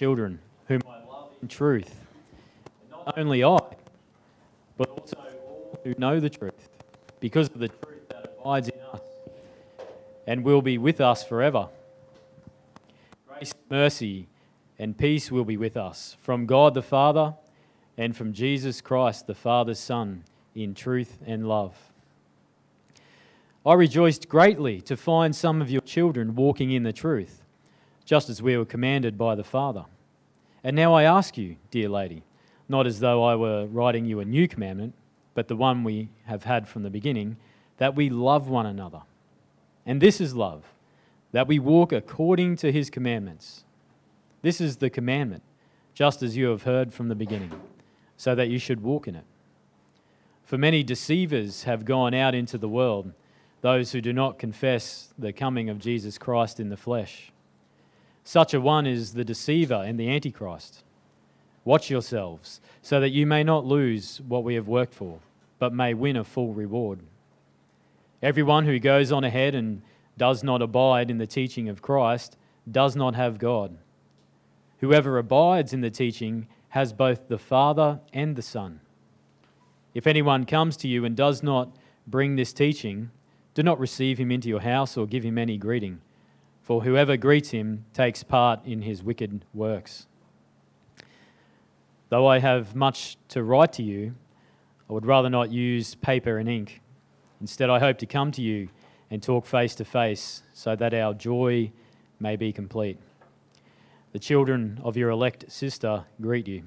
children, whom I love in truth. Not only I, but also all who know the truth, because of the truth that abides in us and will be with us forever. Grace, mercy, and peace will be with us from God the Father and from Jesus Christ, the Father's Son, in truth and love. I rejoiced greatly to find some of your children walking in the truth, just as we were commanded by the Father. And now I ask you, dear lady, not as though I were writing you a new commandment, but the one we have had from the beginning, that we love one another. And this is love, that we walk according to his commandments. This is the commandment, just as you have heard from the beginning, so that you should walk in it. For many deceivers have gone out into the world, those who do not confess the coming of Jesus Christ in the flesh. Such a one is the deceiver and the antichrist. Watch yourselves, so that you may not lose what we have worked for, but may win a full reward. Everyone who goes on ahead and does not abide in the teaching of Christ does not have God. Whoever abides in the teaching has both the Father and the Son. If anyone comes to you and does not bring this teaching, do not receive him into your house or give him any greeting, for whoever greets him takes part in his wicked works. Though I have much to write to you, I would rather not use paper and ink. Instead, I hope to come to you and talk face to face so that our joy may be complete. The children of your elect sister greet you.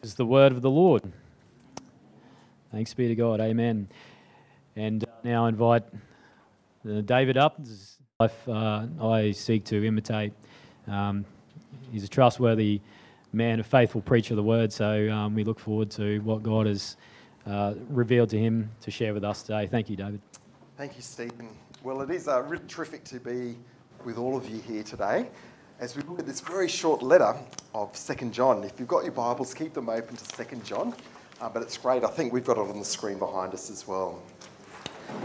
This is the word of the Lord. Thanks be to God. Amen. And uh, now I invite David up. Life uh, I seek to imitate. Um, he's a trustworthy man, a faithful preacher of the word. So um, we look forward to what God has uh, revealed to him to share with us today. Thank you, David. Thank you, Stephen. Well, it is uh, really terrific to be with all of you here today as we look at this very short letter of Second John. If you've got your Bibles, keep them open to Second John. Uh, but it's great. I think we've got it on the screen behind us as well.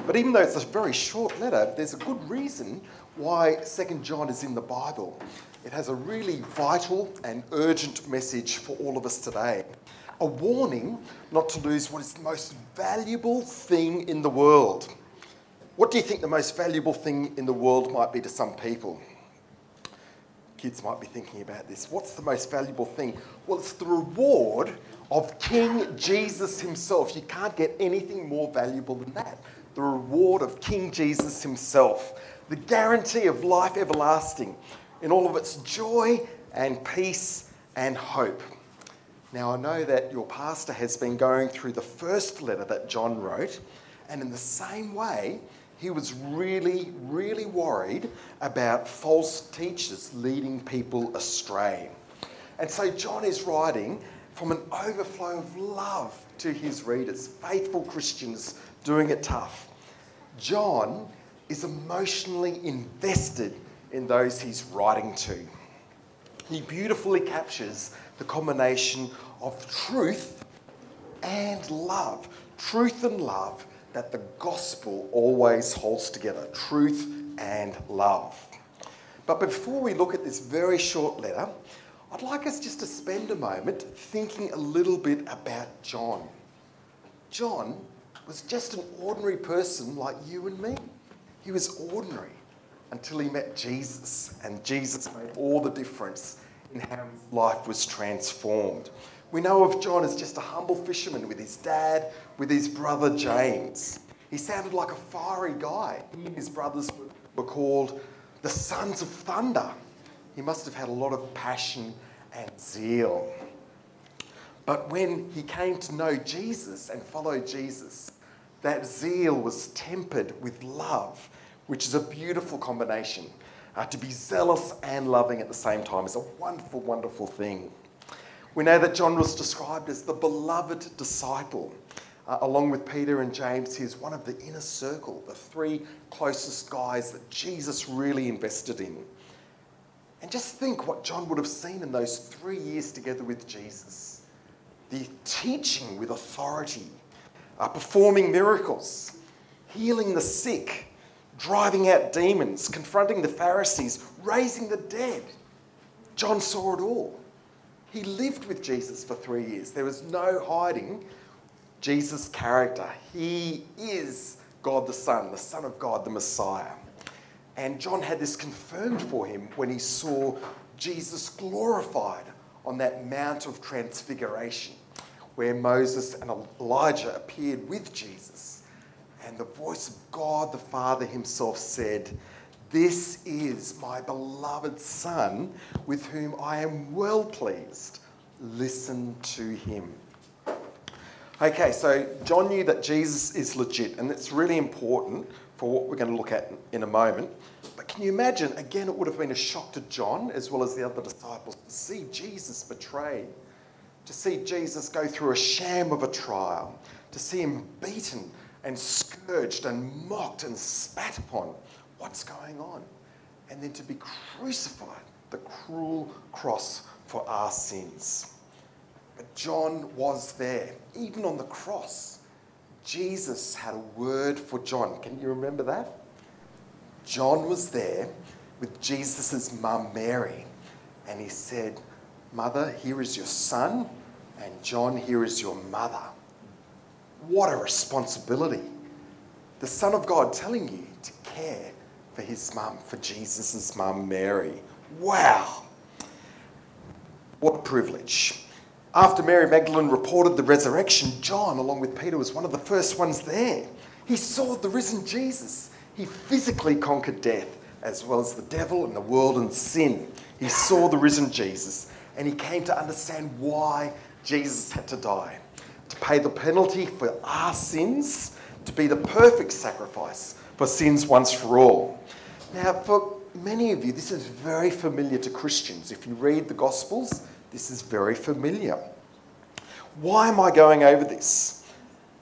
But even though it's a very short letter, there's a good reason why Second John is in the Bible. It has a really vital and urgent message for all of us today. A warning not to lose what is the most valuable thing in the world. What do you think the most valuable thing in the world might be to some people? Kids might be thinking about this. What's the most valuable thing? Well, it's the reward of King Jesus himself. You can't get anything more valuable than that. The reward of King Jesus himself. The guarantee of life everlasting in all of its joy and peace and hope. Now, I know that your pastor has been going through the first letter that John wrote, and in the same way, he was really, really worried about false teachers leading people astray. And so John is writing from an overflow of love to his readers, faithful Christians doing it tough. John is emotionally invested in those he's writing to. He beautifully captures the combination of truth and love. Truth and love that the gospel always holds together truth and love. But before we look at this very short letter, I'd like us just to spend a moment thinking a little bit about John. John was just an ordinary person like you and me. He was ordinary until he met Jesus, and Jesus made all the difference in how his life was transformed. We know of John as just a humble fisherman with his dad, with his brother James. He sounded like a fiery guy. He and his brothers were called the sons of thunder. He must have had a lot of passion and zeal. But when he came to know Jesus and follow Jesus, that zeal was tempered with love, which is a beautiful combination. Uh, to be zealous and loving at the same time is a wonderful, wonderful thing. We know that John was described as the beloved disciple. Uh, along with Peter and James, he's one of the inner circle, the three closest guys that Jesus really invested in. And just think what John would have seen in those three years together with Jesus the teaching with authority, uh, performing miracles, healing the sick, driving out demons, confronting the Pharisees, raising the dead. John saw it all. He lived with Jesus for three years. There was no hiding Jesus' character. He is God the Son, the Son of God, the Messiah. And John had this confirmed for him when he saw Jesus glorified on that Mount of Transfiguration, where Moses and Elijah appeared with Jesus. And the voice of God the Father himself said, This is my beloved Son, with whom I am well pleased. Listen to him. Okay, so John knew that Jesus is legit, and it's really important for what we're going to look at in a moment. But can you imagine, again, it would have been a shock to John as well as the other disciples to see Jesus betrayed, to see Jesus go through a sham of a trial, to see him beaten and scourged and mocked and spat upon. What's going on? And then to be crucified, the cruel cross for our sins. But John was there, even on the cross. Jesus had a word for John. Can you remember that? John was there with Jesus' mum, Mary, and he said, Mother, here is your son, and John, here is your mother. What a responsibility. The Son of God telling you to care for his mum, for Jesus' mum, Mary. Wow. What a privilege. After Mary Magdalene reported the resurrection, John, along with Peter, was one of the first ones there. He saw the risen Jesus. He physically conquered death as well as the devil and the world and sin. He saw the risen Jesus and he came to understand why Jesus had to die to pay the penalty for our sins, to be the perfect sacrifice for sins once for all. Now, for many of you, this is very familiar to Christians. If you read the Gospels, this is very familiar. Why am I going over this?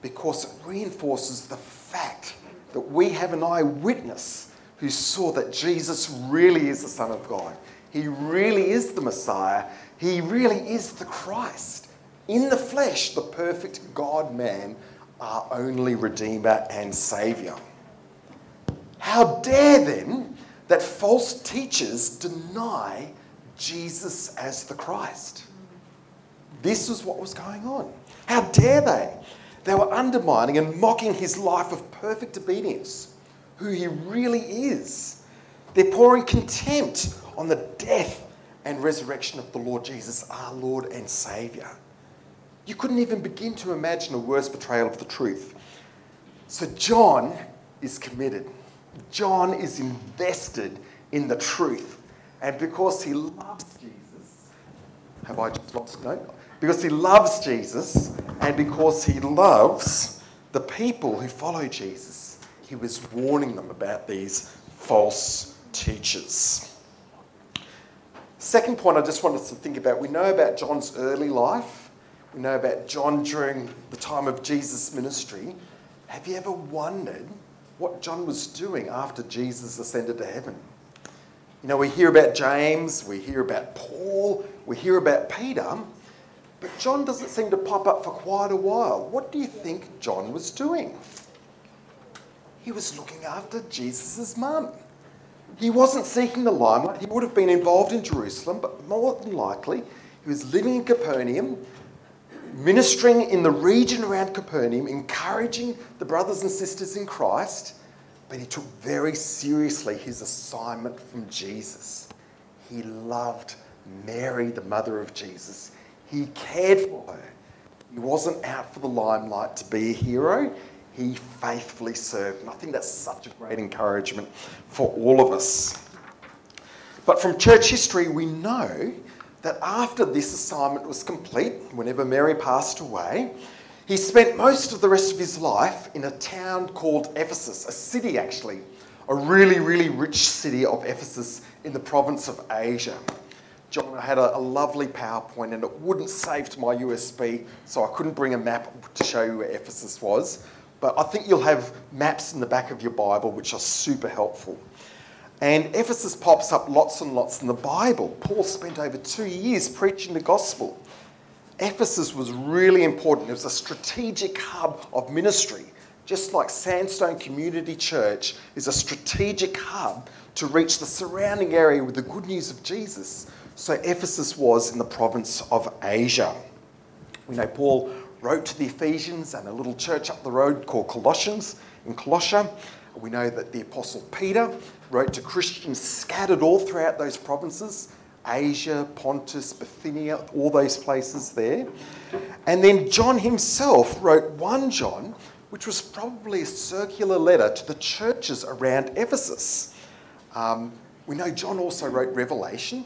Because it reinforces the fact that we have an eyewitness who saw that Jesus really is the Son of God. He really is the Messiah. He really is the Christ. In the flesh, the perfect God man, our only Redeemer and Saviour. How dare then that false teachers deny Jesus as the Christ? This was what was going on. How dare they? They were undermining and mocking his life of perfect obedience, who he really is. They're pouring contempt on the death and resurrection of the Lord Jesus, our Lord and Saviour. You couldn't even begin to imagine a worse betrayal of the truth. So, John is committed. John is invested in the truth. And because he loves Jesus, have I just lost? No? because he loves Jesus and because he loves the people who follow Jesus, he was warning them about these false teachers. Second point I just want us to think about we know about John's early life, we know about John during the time of Jesus' ministry. Have you ever wondered what John was doing after Jesus ascended to heaven? You know, we hear about James, we hear about Paul, we hear about Peter, but John doesn't seem to pop up for quite a while. What do you think John was doing? He was looking after Jesus' mum. He wasn't seeking the limelight. He would have been involved in Jerusalem, but more than likely, he was living in Capernaum, ministering in the region around Capernaum, encouraging the brothers and sisters in Christ. But he took very seriously his assignment from Jesus. He loved Mary, the mother of Jesus. He cared for her. He wasn't out for the limelight to be a hero. He faithfully served. And I think that's such a great encouragement for all of us. But from church history, we know that after this assignment was complete, whenever Mary passed away, he spent most of the rest of his life in a town called Ephesus, a city actually, a really, really rich city of Ephesus in the province of Asia. John I had a, a, lovely PowerPoint and it wouldn't save to my USB, so I couldn't bring a map to show you where Ephesus was. But I think you'll have maps in the back of your Bible which are super helpful. And Ephesus pops up lots and lots in the Bible. Paul spent over two years preaching the gospel. Ephesus was really important. It was a strategic hub of ministry, just like Sandstone Community Church is a strategic hub to reach the surrounding area with the good news of Jesus So Ephesus was in the province of Asia. We know Paul wrote to the Ephesians and a little church up the road called Colossians in Colossia. We know that the Apostle Peter wrote to Christians scattered all throughout those provinces Asia, Pontus, Bithynia, all those places there. And then John himself wrote 1 John, which was probably a circular letter to the churches around Ephesus. Um, we know John also wrote Revelation,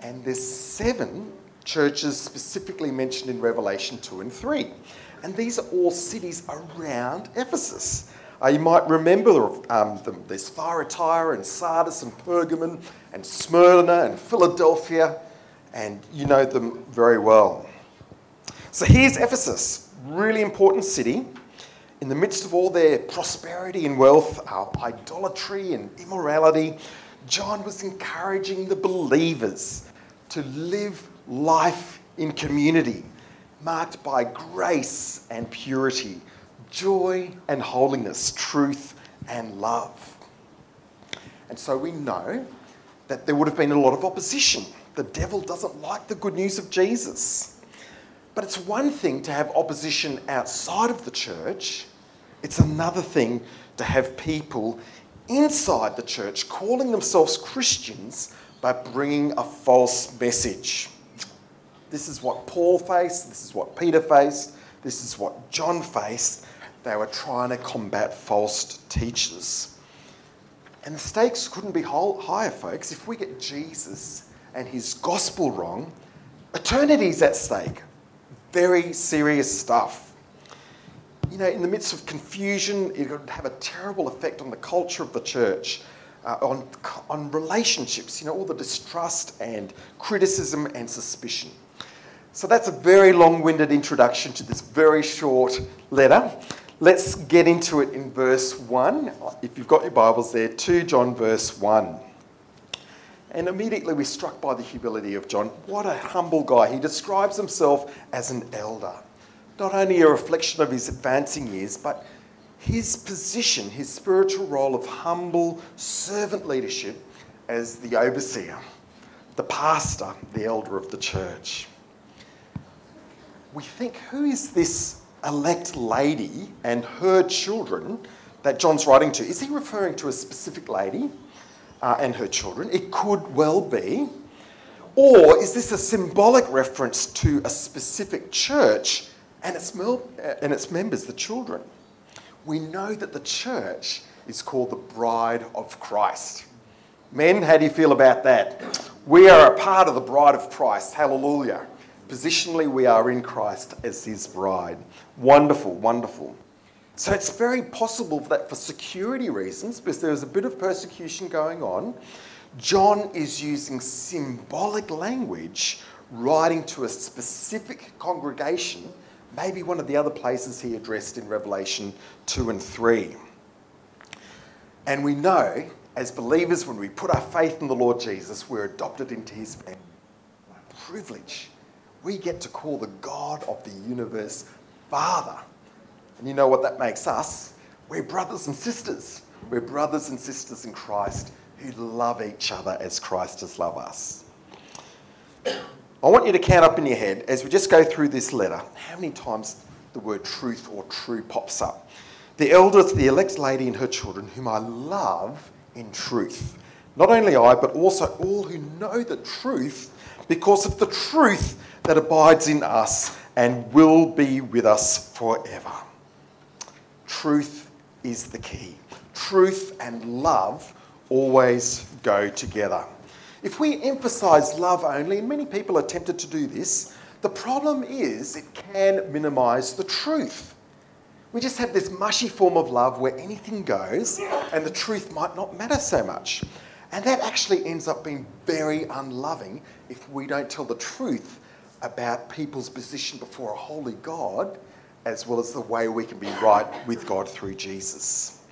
and there's seven churches specifically mentioned in Revelation 2 and 3. And these are all cities around Ephesus. Uh, you might remember um, them. There's Thyatira and Sardis and Pergamon and Smyrna and Philadelphia, and you know them very well. So here's Ephesus, really important city. In the midst of all their prosperity and wealth, uh, idolatry and immorality, John was encouraging the believers to live life in community, marked by grace and purity, joy and holiness, truth and love. And so we know that there would have been a lot of opposition. The devil doesn't like the good news of Jesus. But it's one thing to have opposition outside of the church, it's another thing to have people inside the church calling themselves Christians by bringing a false message. This is what Paul faced, this is what Peter faced, this is what John faced. They were trying to combat false teachers. And the stakes couldn't be higher, folks. If we get Jesus and his gospel wrong, eternity's at stake. Very serious stuff. You know, in the midst of confusion, it would have a terrible effect on the culture of the church, uh, on, on relationships, you know, all the distrust and criticism and suspicion. So that's a very long winded introduction to this very short letter. Let's get into it in verse 1. If you've got your Bibles there, 2 John, verse 1. And immediately we're struck by the humility of John. What a humble guy. He describes himself as an elder. Not only a reflection of his advancing years, but his position, his spiritual role of humble servant leadership as the overseer, the pastor, the elder of the church. We think, who is this elect lady and her children that John's writing to, is he referring to a specific lady uh, and her children? It could well be. Or is this a symbolic reference to a specific church and its, mel- uh, and its members, the children? We know that the church is called the bride of Christ. Men, how do you feel about that? We are a part of the bride of Christ. Hallelujah. Positionally, we are in Christ as his bride. Wonderful, wonderful. So it's very possible that for security reasons, because there's a bit of persecution going on, John is using symbolic language writing to a specific congregation, maybe one of the other places he addressed in Revelation 2 and 3. And we know, as believers, when we put our faith in the Lord Jesus, we're adopted into his family. Privilege we get to call the God of the universe Father. And you know what that makes us? We're brothers and sisters. We're brothers and sisters in Christ who love each other as Christ has loved us. I want you to count up in your head as we just go through this letter how many times the word truth or true pops up. The elders, the elect lady and her children, whom I love in truth. Not only I, but also all who know the truth because of the truth that abides in us and will be with us forever. Truth is the key. Truth and love always go together. If we emphasize love only, and many people are tempted to do this, the problem is it can minimize the truth. We just have this mushy form of love where anything goes and the truth might not matter so much. And that actually ends up being very unloving if we don't tell the truth about people's position before a holy God, as well as the way we can be right with God through Jesus.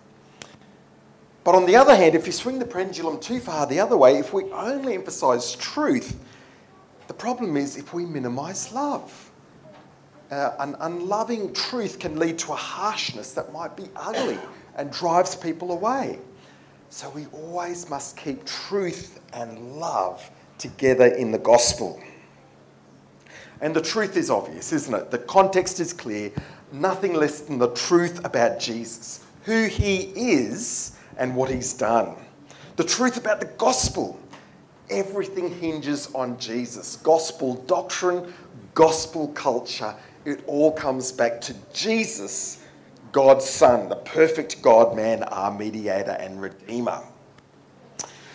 But on the other hand, if you swing the pendulum too far the other way, if we only emphasize truth, the problem is if we minimize love. Uh, an unloving truth can lead to a harshness that might be ugly and drives people away. So we always must keep truth and love together in the gospel. And the truth is obvious, isn't it? The context is clear. Nothing less than the truth about Jesus, who he is and what he's done. The truth about the gospel. Everything hinges on Jesus. Gospel doctrine, gospel culture, it all comes back to Jesus, God's Son, the perfect God man, our mediator and redeemer.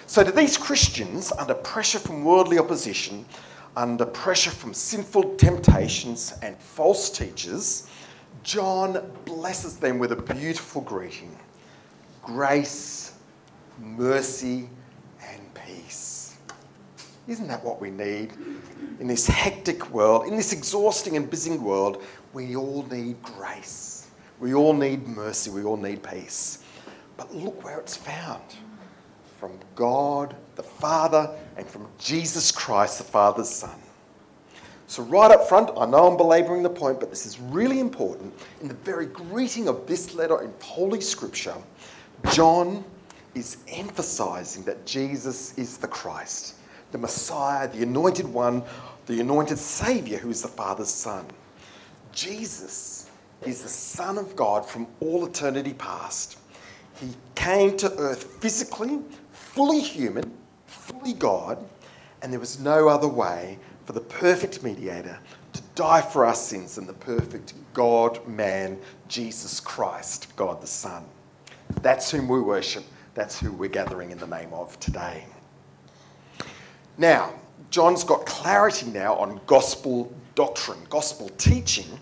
So, to these Christians, under pressure from worldly opposition, under pressure from sinful temptations and false teachers, John blesses them with a beautiful greeting grace, mercy, and peace. Isn't that what we need in this hectic world, in this exhausting and busy world? We all need grace. We all need mercy. We all need peace. But look where it's found from God the Father and from Jesus Christ, the Father's Son. So, right up front, I know I'm belaboring the point, but this is really important. In the very greeting of this letter in Holy Scripture, John is emphasizing that Jesus is the Christ, the Messiah, the anointed one, the anointed Savior who is the Father's Son. Jesus is the Son of God from all eternity past. He came to earth physically fully human, fully God, and there was no other way for the perfect mediator to die for our sins than the perfect God man, Jesus Christ, God the Son. That's whom we worship. That's who we're gathering in the name of today. Now, John's got clarity now on gospel doctrine, gospel teaching.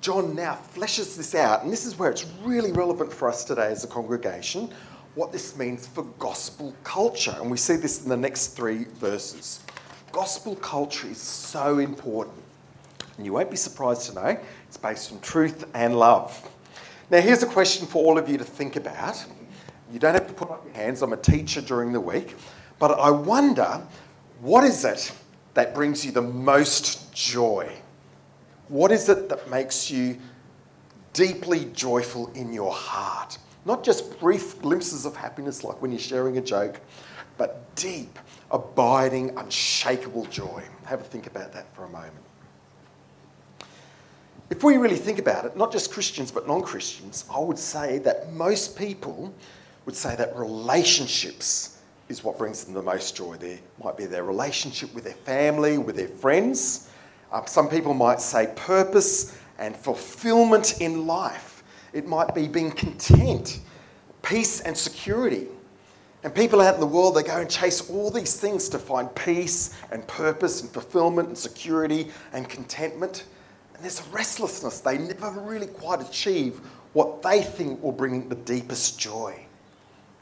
John now fleshes this out, and this is where it's really relevant for us today as a congregation what this means for gospel culture. And we see this in the next three verses. Gospel culture is so important. And you won't be surprised to know it's based on truth and love. Now, here's a question for all of you to think about. You don't have to put up your hands, I'm a teacher during the week. But I wonder what is it that brings you the most joy? What is it that makes you deeply joyful in your heart? Not just brief glimpses of happiness like when you're sharing a joke, but deep, abiding, unshakable joy. Have a think about that for a moment. If we really think about it, not just Christians but non Christians, I would say that most people would say that relationships is what brings them the most joy. There might be their relationship with their family, with their friends. Uh, some people might say purpose and fulfillment in life. It might be being content, peace and security. And people out in the world, they go and chase all these things to find peace and purpose and fulfillment and security and contentment. And there's a restlessness. They never really quite achieve what they think will bring the deepest joy.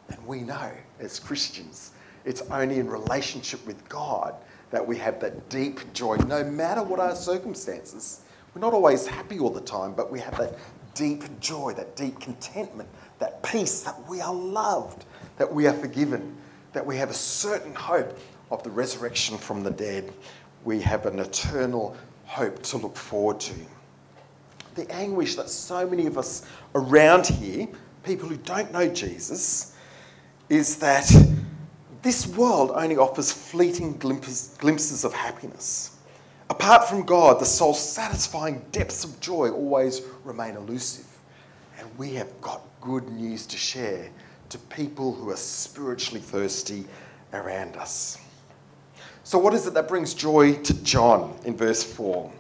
And we know as Christians, it's only in relationship with God that we have that deep joy, no matter what our circumstances. We're not always happy all the time, but we have that deep joy, that deep contentment, that peace that we are loved, that we are forgiven, that we have a certain hope of the resurrection from the dead. We have an eternal hope to look forward to. The anguish that so many of us around here, people who don't know Jesus, is that this world only offers fleeting glimpses of happiness. Apart from God, the soul's satisfying depths of joy always remain elusive. And we have got good news to share to people who are spiritually thirsty around us. So, what is it that brings joy to John in verse 4?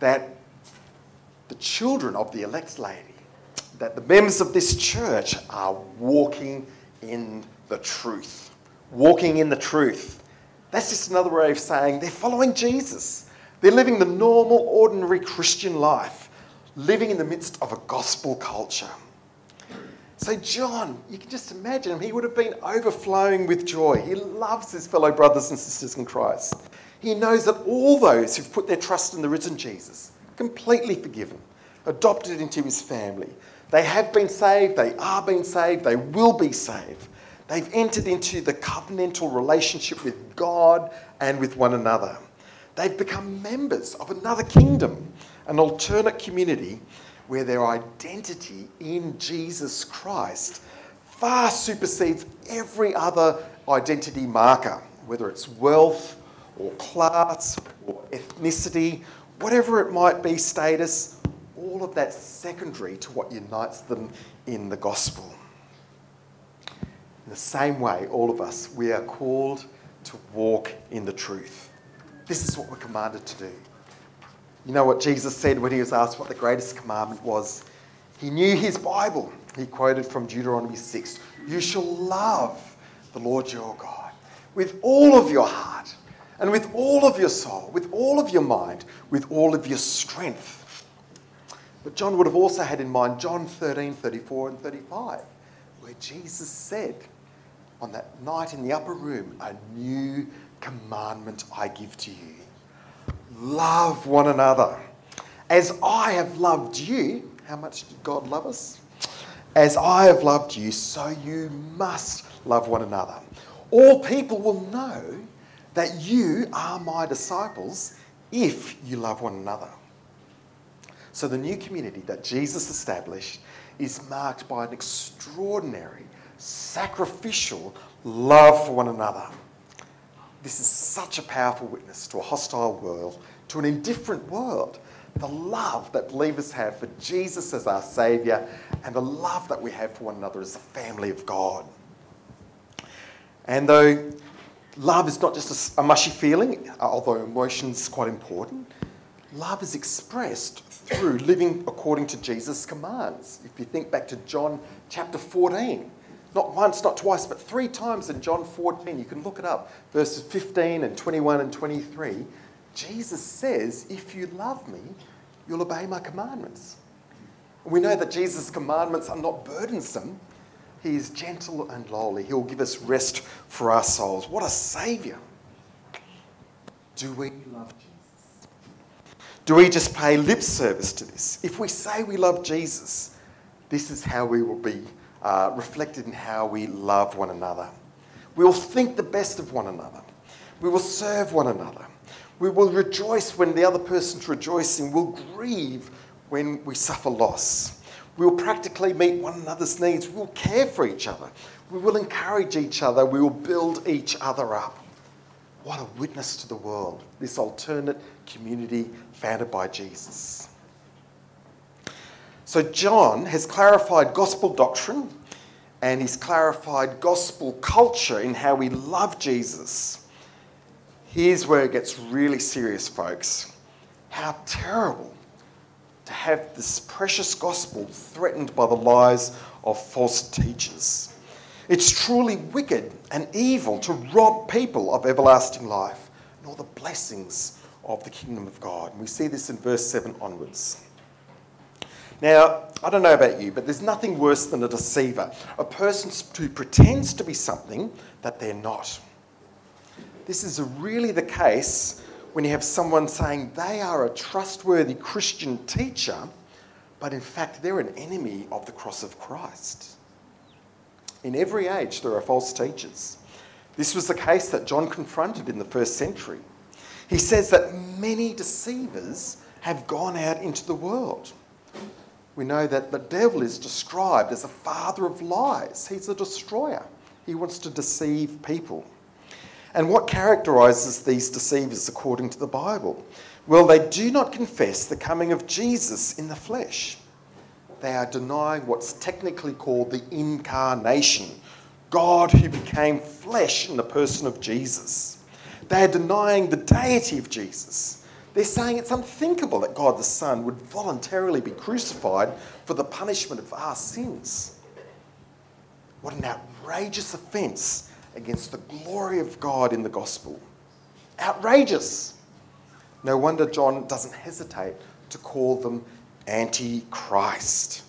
That the children of the elect lady, that the members of this church are walking in the truth. Walking in the truth. That's just another way of saying they're following Jesus. They're living the normal, ordinary Christian life, living in the midst of a gospel culture. So, John, you can just imagine him. He would have been overflowing with joy. He loves his fellow brothers and sisters in Christ. He knows that all those who've put their trust in the risen Jesus, completely forgiven, adopted into his family, they have been saved, they are being saved, they will be saved. They've entered into the covenantal relationship with God and with one another. They've become members of another kingdom, an alternate community where their identity in Jesus Christ far supersedes every other identity marker. whether it's wealth or class or ethnicity, whatever it might be, status, all of that's secondary to what unites them in the gospel. In the same way, all of us, we are called to walk in the truth. This is what we're commanded to do. You know what Jesus said when he was asked what the greatest commandment was? He knew his Bible. He quoted from Deuteronomy 6 You shall love the Lord your God with all of your heart and with all of your soul, with all of your mind, with all of your strength. But John would have also had in mind John 13, 34, and 35, where Jesus said, on that night in the upper room, a new commandment I give to you love one another. As I have loved you, how much did God love us? As I have loved you, so you must love one another. All people will know that you are my disciples if you love one another. So, the new community that Jesus established is marked by an extraordinary, sacrificial love for one another. This is such a powerful witness to a hostile world, to an indifferent world. The love that believers have for Jesus as our Saviour and the love that we have for one another as the family of God. And though love is not just a, mushy feeling, although emotion is quite important, love is expressed through living according to Jesus' commands. If you think back to John chapter 14, not once, not twice, but three times in John 14. You can look it up, verses 15 and 21 and 23. Jesus says, If you love me, you'll obey my commandments. We know that Jesus' commandments are not burdensome. He is gentle and lowly. He'll give us rest for our souls. What a Saviour! Do we love Jesus? Do we just pay lip service to this? If we say we love Jesus, this is how we will be uh, reflected in how we love one another. We will think the best of one another. We will serve one another. We will rejoice when the other person's rejoicing. We'll grieve when we suffer loss. We will practically meet one another's needs. We will care for each other. We will encourage each other. We will build each other up. What a witness to the world, this alternate community founded by Jesus. So, John has clarified gospel doctrine and he's clarified gospel culture in how we love Jesus. Here's where it gets really serious, folks. How terrible to have this precious gospel threatened by the lies of false teachers. It's truly wicked and evil to rob people of everlasting life and all the blessings of the kingdom of God. And we see this in verse 7 onwards. Now, I don't know about you, but there's nothing worse than a deceiver, a person who pretends to be something that they're not. This is really the case when you have someone saying they are a trustworthy Christian teacher, but in fact they're an enemy of the cross of Christ. In every age, there are false teachers. This was the case that John confronted in the first century. He says that many deceivers have gone out into the world we know that the devil is described as a father of lies. He's a destroyer. He wants to deceive people. And what characterises these deceivers according to the Bible? Well, they do not confess the coming of Jesus in the flesh. They are denying what's technically called the incarnation God who became flesh in the person of Jesus. They are denying the deity of Jesus. They're saying it's unthinkable that God the Son would voluntarily be crucified for the punishment of our sins. What an outrageous offence against the glory of God in the gospel. Outrageous. No wonder John doesn't hesitate to call them anti-Christ.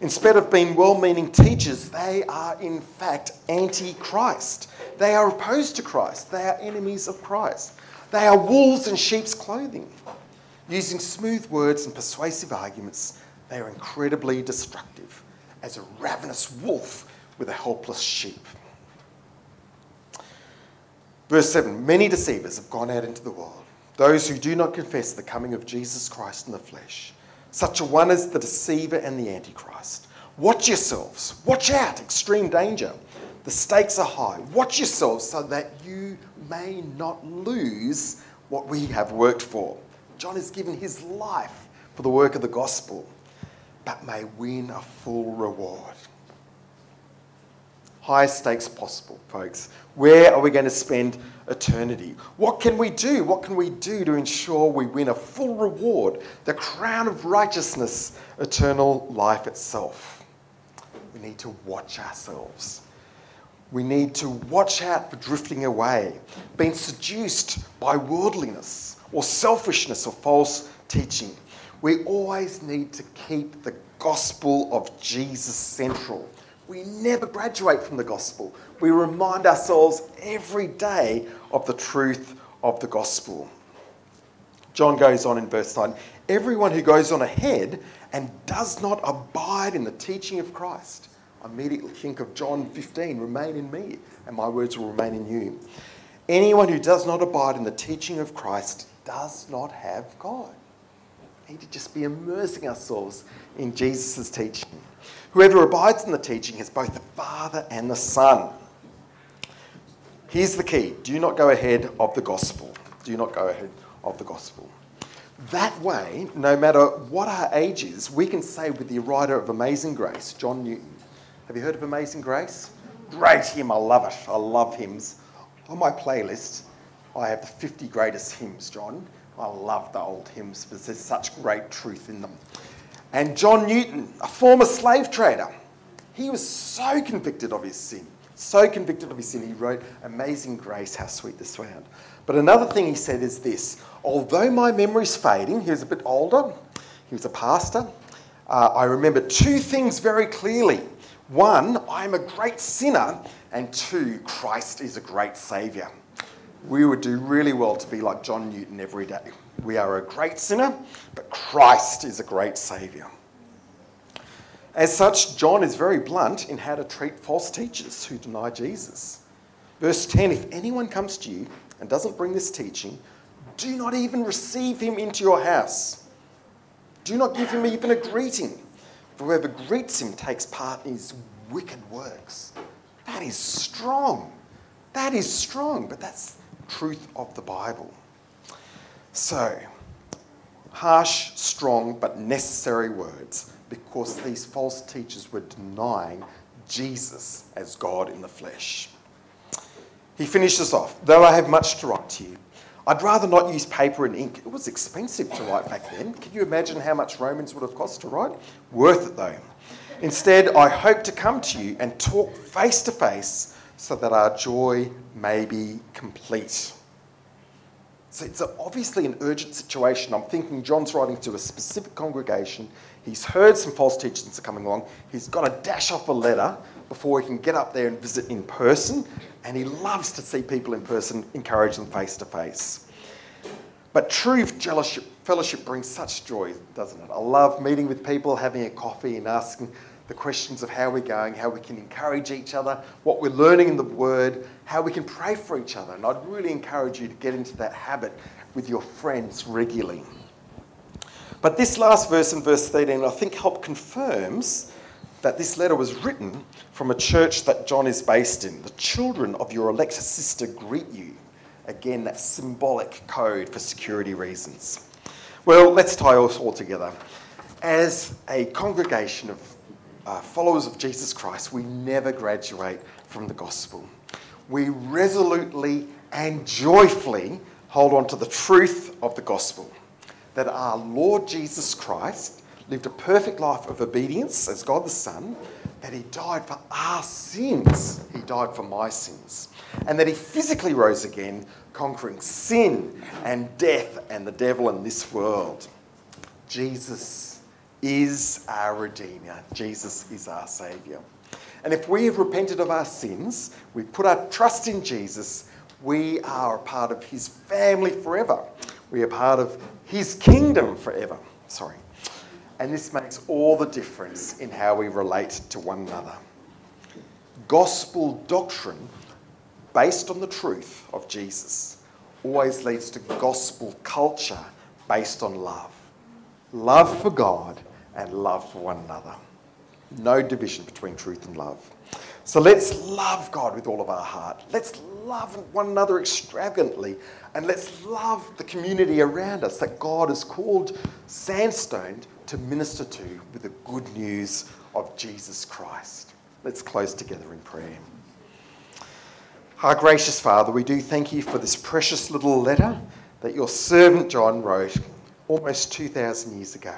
Instead of being well meaning teachers, they are in fact anti Christ. They are opposed to Christ. They are enemies of Christ. They are wolves in sheep's clothing. Using smooth words and persuasive arguments, they are incredibly destructive, as a ravenous wolf with a helpless sheep. Verse 7 Many deceivers have gone out into the world, those who do not confess the coming of Jesus Christ in the flesh. Such a one is the deceiver and the antichrist. Watch yourselves, watch out, extreme danger. The stakes are high. Watch yourselves so that you may not lose what we have worked for. John has given his life for the work of the gospel, but may win a full reward. Highest stakes possible, folks. Where are we going to spend eternity? What can we do? What can we do to ensure we win a full reward, the crown of righteousness, eternal life itself? We need to watch ourselves. We need to watch out for drifting away, being seduced by worldliness or selfishness or false teaching. We always need to keep the gospel of Jesus central. We never graduate from the gospel. We remind ourselves every day of the truth of the gospel. John goes on in verse 9 Everyone who goes on ahead and does not abide in the teaching of Christ. Immediately think of John 15 remain in me, and my words will remain in you. Anyone who does not abide in the teaching of Christ does not have God. We need to just be immersing ourselves in Jesus' teaching. Whoever abides in the teaching has both the Father and the Son. Here's the key do not go ahead of the gospel. Do not go ahead of the gospel. That way, no matter what our age is, we can say with the writer of Amazing Grace, John Newton. Have you heard of Amazing Grace? Great hymn, I love it. I love hymns. On my playlist, I have the 50 greatest hymns, John. I love the old hymns because there's such great truth in them. And John Newton, a former slave trader, he was so convicted of his sin, so convicted of his sin, he wrote, Amazing Grace, how sweet the sound. But another thing he said is this although my memory's fading, he was a bit older, he was a pastor, uh, I remember two things very clearly. One, I'm a great sinner, and two, Christ is a great saviour. We would do really well to be like John Newton every day. We are a great sinner, but Christ is a great saviour. As such, John is very blunt in how to treat false teachers who deny Jesus. Verse 10 If anyone comes to you and doesn't bring this teaching, do not even receive him into your house. Do not give him even a greeting, for whoever greets him takes part in his wicked works. That is strong. That is strong, but that's truth of the Bible. So, harsh, strong, but necessary words because these false teachers were denying Jesus as God in the flesh. He finishes off Though I have much to write to you, I'd rather not use paper and ink. It was expensive to write back then. Can you imagine how much Romans would have cost to write? Worth it though. Instead, I hope to come to you and talk face to face so that our joy may be complete. So it's obviously an urgent situation. I'm thinking John's writing to a specific congregation. He's heard some false teachings are coming along. He's got to dash off a letter before he can get up there and visit in person. And he loves to see people in person, encourage them face to face. But true fellowship brings such joy, doesn't it? I love meeting with people, having a coffee, and asking the questions of how we're going, how we can encourage each other, what we're learning in the Word, how we can pray for each other. And I'd really encourage you to get into that habit with your friends regularly. But this last verse in verse 13, I think, help confirms that this letter was written from a church that John is based in. The children of your elect sister greet you. Again, that symbolic code for security reasons. Well, let's tie us all together. As a congregation of uh, followers of Jesus Christ, we never graduate from the gospel. We resolutely and joyfully hold on to the truth of the gospel that our Lord Jesus Christ lived a perfect life of obedience as God the Son, that he died for our sins, he died for my sins, and that he physically rose again, conquering sin and death and the devil in this world. Jesus is our Redeemer. Jesus is our Saviour. And if we have repented of our sins, we put our trust in Jesus, we are a part of His family forever. We are part of His kingdom forever. Sorry. And this makes all the difference in how we relate to one another. Gospel doctrine based on the truth of Jesus always leads to gospel culture based on love. Love for God and love for one another. no division between truth and love. So let's love God with all of our heart. Let's love one another extravagantly. And let's love the community around us that God has called Sandstone to minister to with the good news of Jesus Christ. Let's close together in prayer. Our gracious Father, we do thank you for this precious little letter that your servant John wrote almost 2,000 years ago.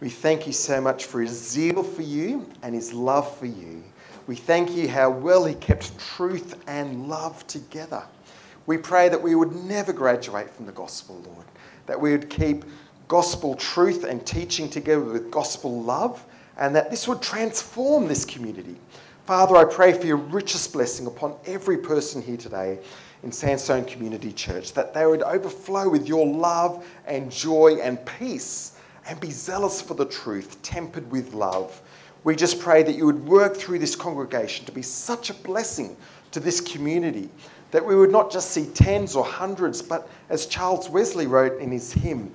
We thank you so much for his zeal for you and his love for you. We thank you how well he kept truth and love together. We pray that we would never graduate from the gospel, Lord, that we would keep gospel truth and teaching together with gospel love, and that this would transform this community. Father, I pray for your richest blessing upon every person here today in Sandstone Community Church, that they would overflow with your love and joy and peace and be zealous for the truth, tempered with love. We just pray that you would work through this congregation to be such a blessing to this community, that we would not just see tens or hundreds, but as Charles Wesley wrote in his hymn,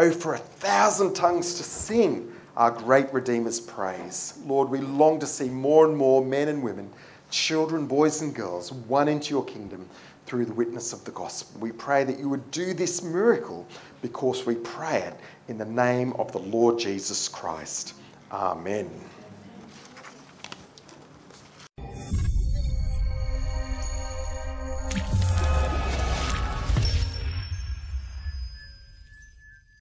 Oh, for a thousand tongues to sing our great Redeemer's praise. Lord, we long to see more and more men and women, children, boys and girls, won into your kingdom through the witness of the gospel. We pray that you would do this miracle because we pray it in the name of the Lord Jesus Christ. Amen.